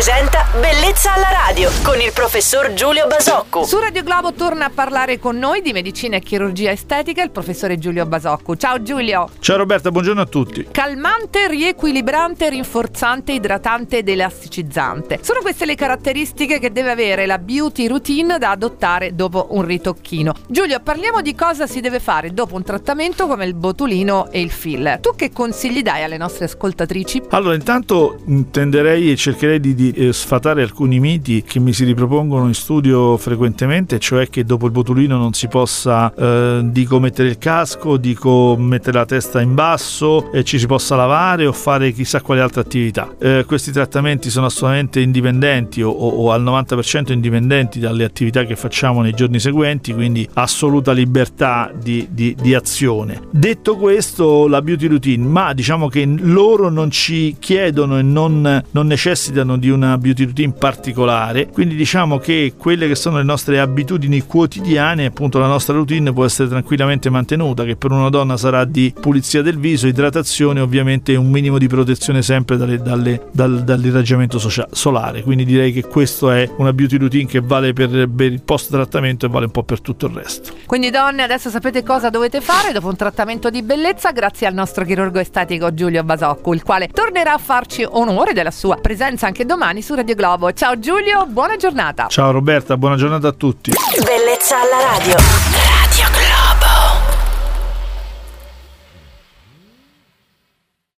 presenta Bellezza alla radio con il professor Giulio Basocco. Su Radio Globo torna a parlare con noi di medicina e chirurgia estetica il professore Giulio Basocco. Ciao Giulio. Ciao Roberta, buongiorno a tutti. Calmante, riequilibrante, rinforzante, idratante ed elasticizzante. Sono queste le caratteristiche che deve avere la beauty routine da adottare dopo un ritocchino. Giulio, parliamo di cosa si deve fare dopo un trattamento come il botulino e il filler. Tu che consigli dai alle nostre ascoltatrici? Allora, intanto tenderei e cercherei di, di eh, sfatare alcuni miti che mi si ripropongono in studio frequentemente, cioè che dopo il botulino non si possa, eh, dico, mettere il casco, dico, mettere la testa in basso e ci si possa lavare o fare chissà quale altra attività. Eh, questi trattamenti sono assolutamente indipendenti o, o, al 90% indipendenti dalle attività che facciamo nei giorni seguenti, quindi assoluta libertà di, di, di azione. Detto questo, la beauty routine, ma diciamo che loro non ci chiedono e non, non necessitano di una beauty routine particolare, quindi diciamo che quelle che sono le nostre abitudini quotidiane, appunto la nostra routine può essere tranquillamente mantenuta, che per una donna sarà di pulizia del viso, idratazione, ovviamente un minimo di protezione sempre dalle, dalle, dal, dall'irraggiamento socia- solare, quindi direi che questa è una beauty routine che vale per, per il post trattamento e vale un po' per tutto il resto. Quindi donne adesso sapete cosa dovete fare dopo un trattamento di bellezza? Grazie al nostro chirurgo estetico Giulio Basocco, il quale tornerà a farci onore della sua presenza anche domani su Radio Globo. Ciao Giulio, buona giornata. Ciao Roberta, buona giornata a tutti. Bellezza alla radio.